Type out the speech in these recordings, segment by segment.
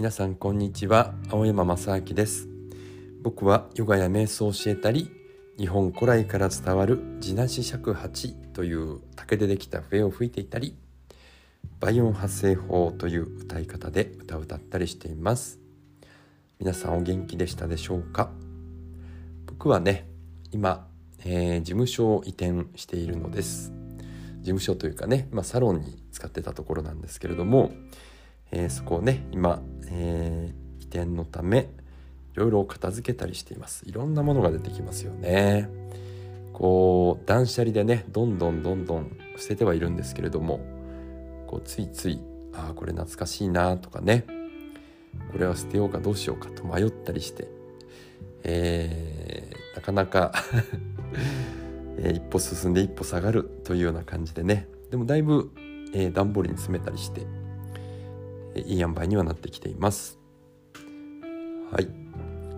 皆さんこんにちは。青山正明です。僕はヨガや瞑想を教えたり日本古来から伝わる地なし尺八という竹でできた笛を吹いていたり倍音発声法という歌い方で歌を歌ったりしています。皆さんお元気でしたでしょうか？僕はね今、えー、事務所を移転しているのです。事務所というかね、まあ、サロンに使ってたところなんですけれども、えー、そこをね今、えー、移転のためいろいろ片付けたりしています。いろんなものが出てきますよね。こう断捨離でねどんどんどんどん捨ててはいるんですけれどもこうついついああこれ懐かしいなとかねこれは捨てようかどうしようかと迷ったりして、えー、なかなか え、一歩進んで一歩下がるというような感じでねでもだいぶ、えー、段ボールに詰めたりして、いい塩梅にはなってきています。はい。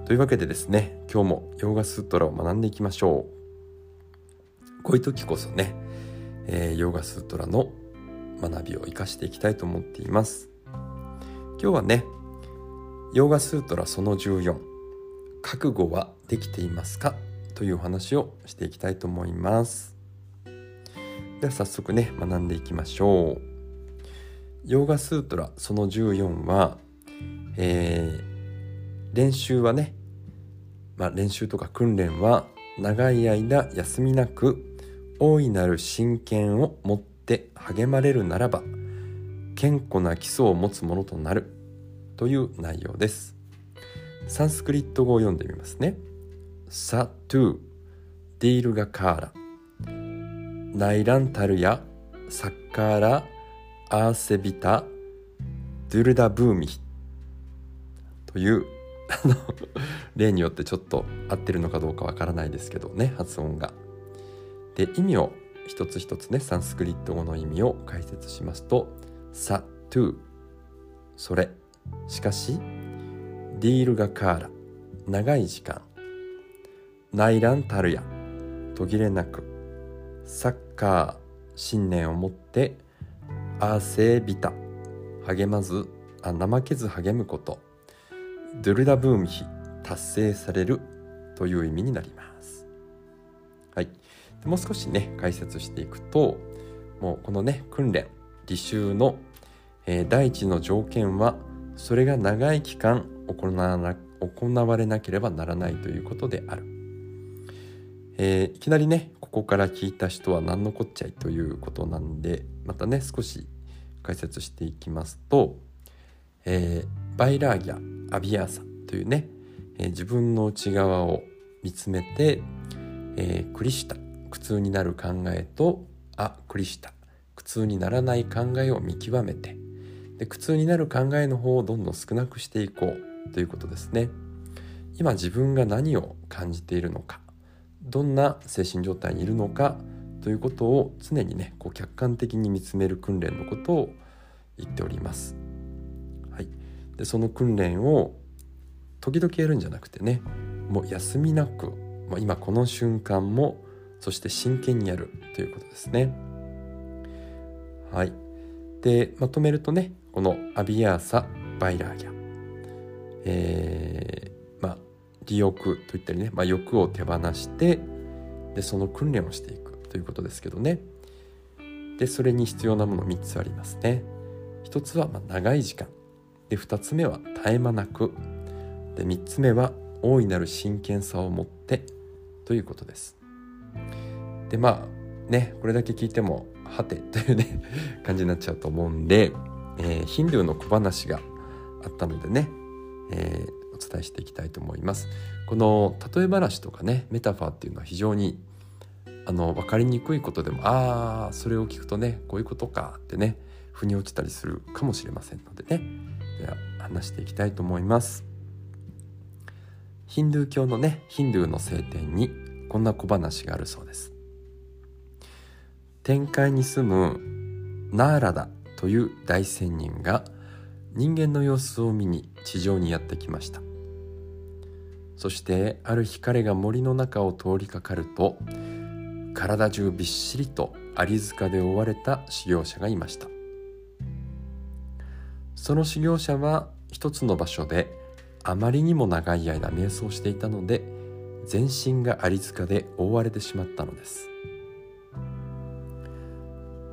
というわけでですね今日もヨーガスートラを学んでいきましょう。こういう時こそね、えー、ヨーガスートラの学びを生かしていきたいと思っています。今日はねヨーガスートラその14覚悟はできていますか？というお話をしていきたいと思います。では早速ね学んでいきましょう。ヨーガスートラその14は、えー、練習はね、まあ、練習とか訓練は長い間休みなく大いなる真剣を持って励まれるならば健康な基礎を持つものとなるという内容ですサンスクリット語を読んでみますね。サトゥディールガカーラナイランタルヤサッカーラアーセビタドゥルダブーミというあの 例によってちょっと合ってるのかどうかわからないですけどね発音が。で意味を一つ一つねサンスクリット語の意味を解説しますと「サトゥ。それ。しかしディールガカーラ。長い時間。内乱たるや。途切れなく。サッカー。信念を持ってアーセービタ励まずあ怠けず励むこと。ドゥルダブーミヒ達成される。という意味になります。はい。もう少しね解説していくともうこのね訓練履修の、えー、第一の条件はそれが長い期間行われなければならないということである。えー、いきなりねここから聞いた人は何のこっちゃいということなんでまたね少し解説していきますと、えー、バイラーギャアビアーサというね、えー、自分の内側を見つめて、えー、クリシタ苦痛になる考えとあクリシタ苦痛にならない考えを見極めてで苦痛になる考えの方をどんどん少なくしていこうということですね。今自分が何を感じているのかどんな精神状態にいるのかということを常にねこう客観的に見つめる訓練のことを言っております。はい、でその訓練を時々やるんじゃなくてねもう休みなく、まあ、今この瞬間もそして真剣にやるということですね。はい、でまとめるとねこのアビアーサ・バイラーギャ、えー利欲といったりね、まあ、欲を手放してでその訓練をしていくということですけどね。でそれに必要なもの3つありますね。1つはま長い時間。で2つ目は絶え間なく。で3つ目は大いなる真剣さを持ってということです。でまあねこれだけ聞いてもはてというね 感じになっちゃうと思うんで、えー、ヒンドゥーの小話があったのでね、えー、伝えしていきたいと思います。この例え話とかねメタファーっていうのは非常にあの分かりにくいことでもああそれを聞くとねこういうことかってね腑に落ちたりするかもしれませんのでねでは話していきたいと思います。ヒンドゥー教のねヒンドゥーの聖典にこんな小話があるそうです。天界に住むナーラダという大仙人が人間の様子を見に地上にやってきましたそしてある日彼が森の中を通りかかると体中びっしりとアリ塚で覆われた修行者がいました。その修行者は一つの場所であまりにも長い間瞑想していたので全身がアリ塚で覆われてしまったのです。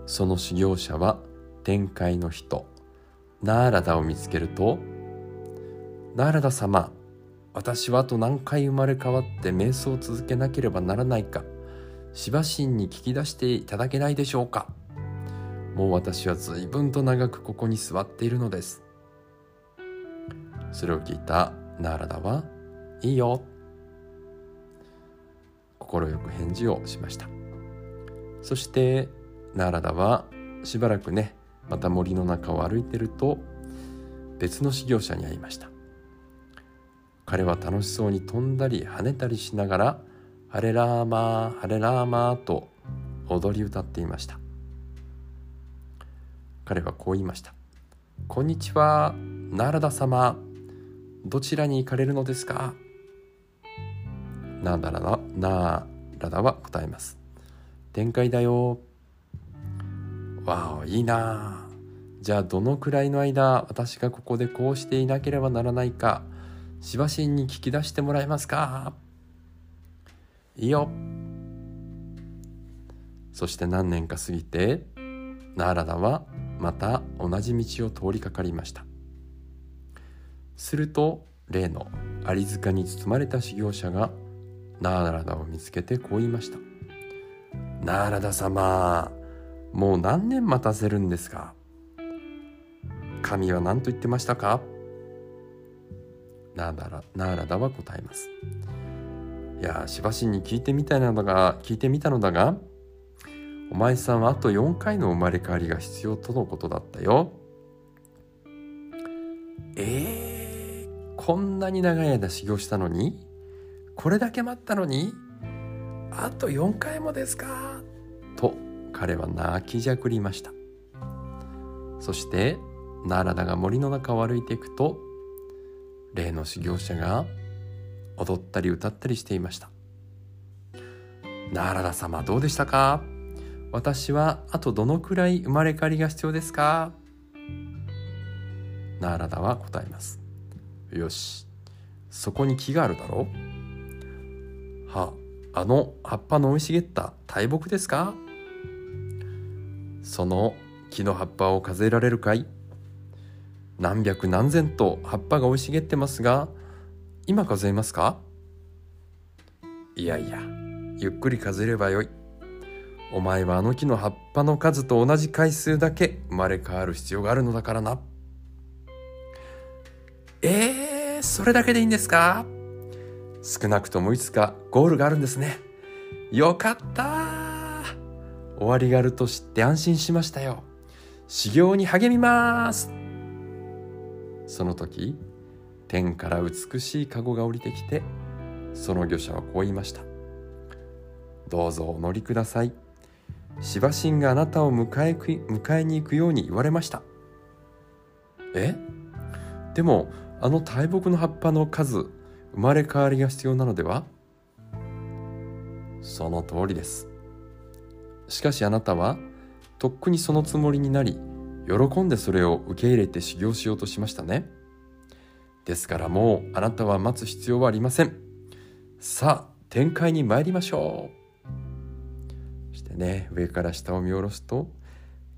その修行者は天界の人ナーラダを見つけると「ナーラダ様私はと何回生まれ変わって瞑想を続けなければならないかしばしんに聞き出していただけないでしょうか。もう私は随分と長くここに座っているのです。それを聞いたナーラダはいいよ。快く返事をしました。そしてナーラダはしばらくねまた森の中を歩いてると別の修行者に会いました。彼は楽しそうに飛んだり跳ねたりしながら「ハレラーマーハレラーマー」と踊り歌っていました。彼はこう言いました「こんにちはナラダ様。どちらに行かれるのですか?」ナーダラダナーラダは答えます「展開だよ」わあいいな。じゃあどのくらいの間私がここでこうしていなければならないか。しばしんに聞き出してもらえますか？いいよ。そして何年か過ぎてナーラダはまた同じ道を通りかかりました。すると例のアリ塚に包まれた修行者がナーラダを見つけてこう言いました「ナーラダ様もう何年待たせるんですか？神は何と言ってましたか？ナーダラナーラダは答えます。いやしばしに聞いてみたいのだが聞いてみたのだがお前さんはあと4回の生まれ変わりが必要とのことだったよ。えー、こんなに長い間修行したのに？これだけ待ったのに？あと4回もですか？と彼は泣きじゃくりました。そしてナーラダが森の中を歩いていくと例の修行者が踊ったり歌ったりしていました。ナーラダ様どうでしたか？私はあとどのくらい生まれ変わりが必要ですか？ナーラダは答えます。よし。そこに木があるだろう。はあの葉っぱの生い茂った大木ですか？その木の葉っぱを数えられるかい？何百何千と葉っぱが生い茂ってますが今数えますか？いやいやゆっくり数えればよい。お前はあの木の葉っぱの数と同じ回数だけ生まれ変わる必要があるのだからな。えー、それだけでいいんですか？少なくともいつかゴールがあるんですね。よかった終わりがあると知って安心しましたよ。修行に励みます。その時、天から美しい籠が降りてきて、その漁者はこう言いました。どうぞお乗りください。しばしんがあなたを迎え迎えに行くように言われました。え？でも、あの大木の葉っぱの数、生まれ変わりが必要なのでは？その通りです。しかしあなたはとっくにそのつもりになり喜んでそれを受け入れて修行しようとしましたね。ですからもうあなたは待つ必要はありません。さあ展開に参りましょう。そしてね上から下を見下ろすと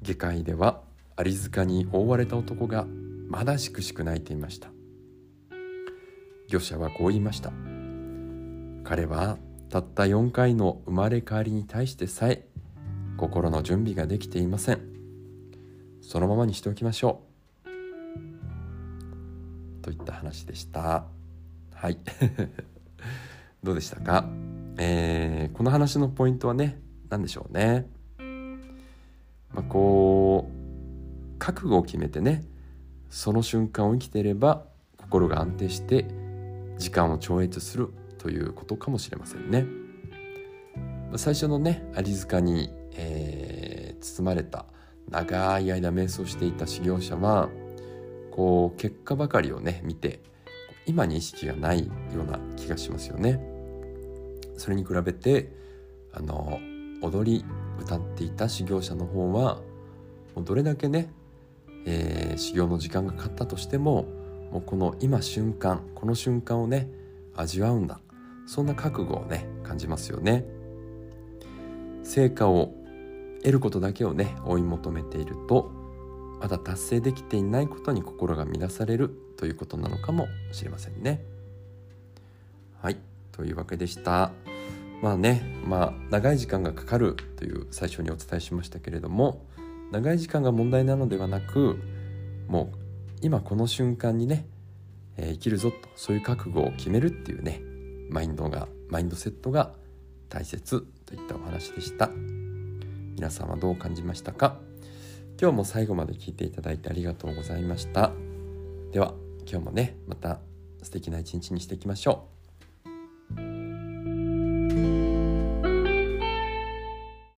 下界ではアリ塚に覆われた男がまだしくしく泣いていました。漁者はこう言いました。彼はたった4回の生まれ変わりに対してさえ心の準備ができていません。そのままにしておきましょう。といった話でした。はい。どうでしたか、えー、この話のポイントはね何でしょうね。まあ、こう覚悟を決めてねその瞬間を生きていれば心が安定して時間を超越するということかもしれませんね。最初のねアリ塚にえー、包まれた長い間瞑想していた修行者はこう結果ばかりをね見て今に意識がないような気がしますよね。それに比べてあの踊り歌っていた修行者の方はもうどれだけね、えー、修行の時間がかかったとしてももうこの今瞬間この瞬間をね味わうんだそんな覚悟をね感じますよね成果を得ることだけをね追い求めているとまだ達成できていないことに心が乱されるということなのかもしれませんね。はい。というわけでした。まあねまあ長い時間がかかるという最初にお伝えしましたけれども長い時間が問題なのではなくもう今この瞬間にね、えー、生きるぞとそういう覚悟を決めるっていうねマインドがマインドセットが大切といったお話でした。皆さんはどう感じましたか？今日も最後まで聞いていただいてありがとうございました。では今日もねまた素敵な一日にしていきましょう。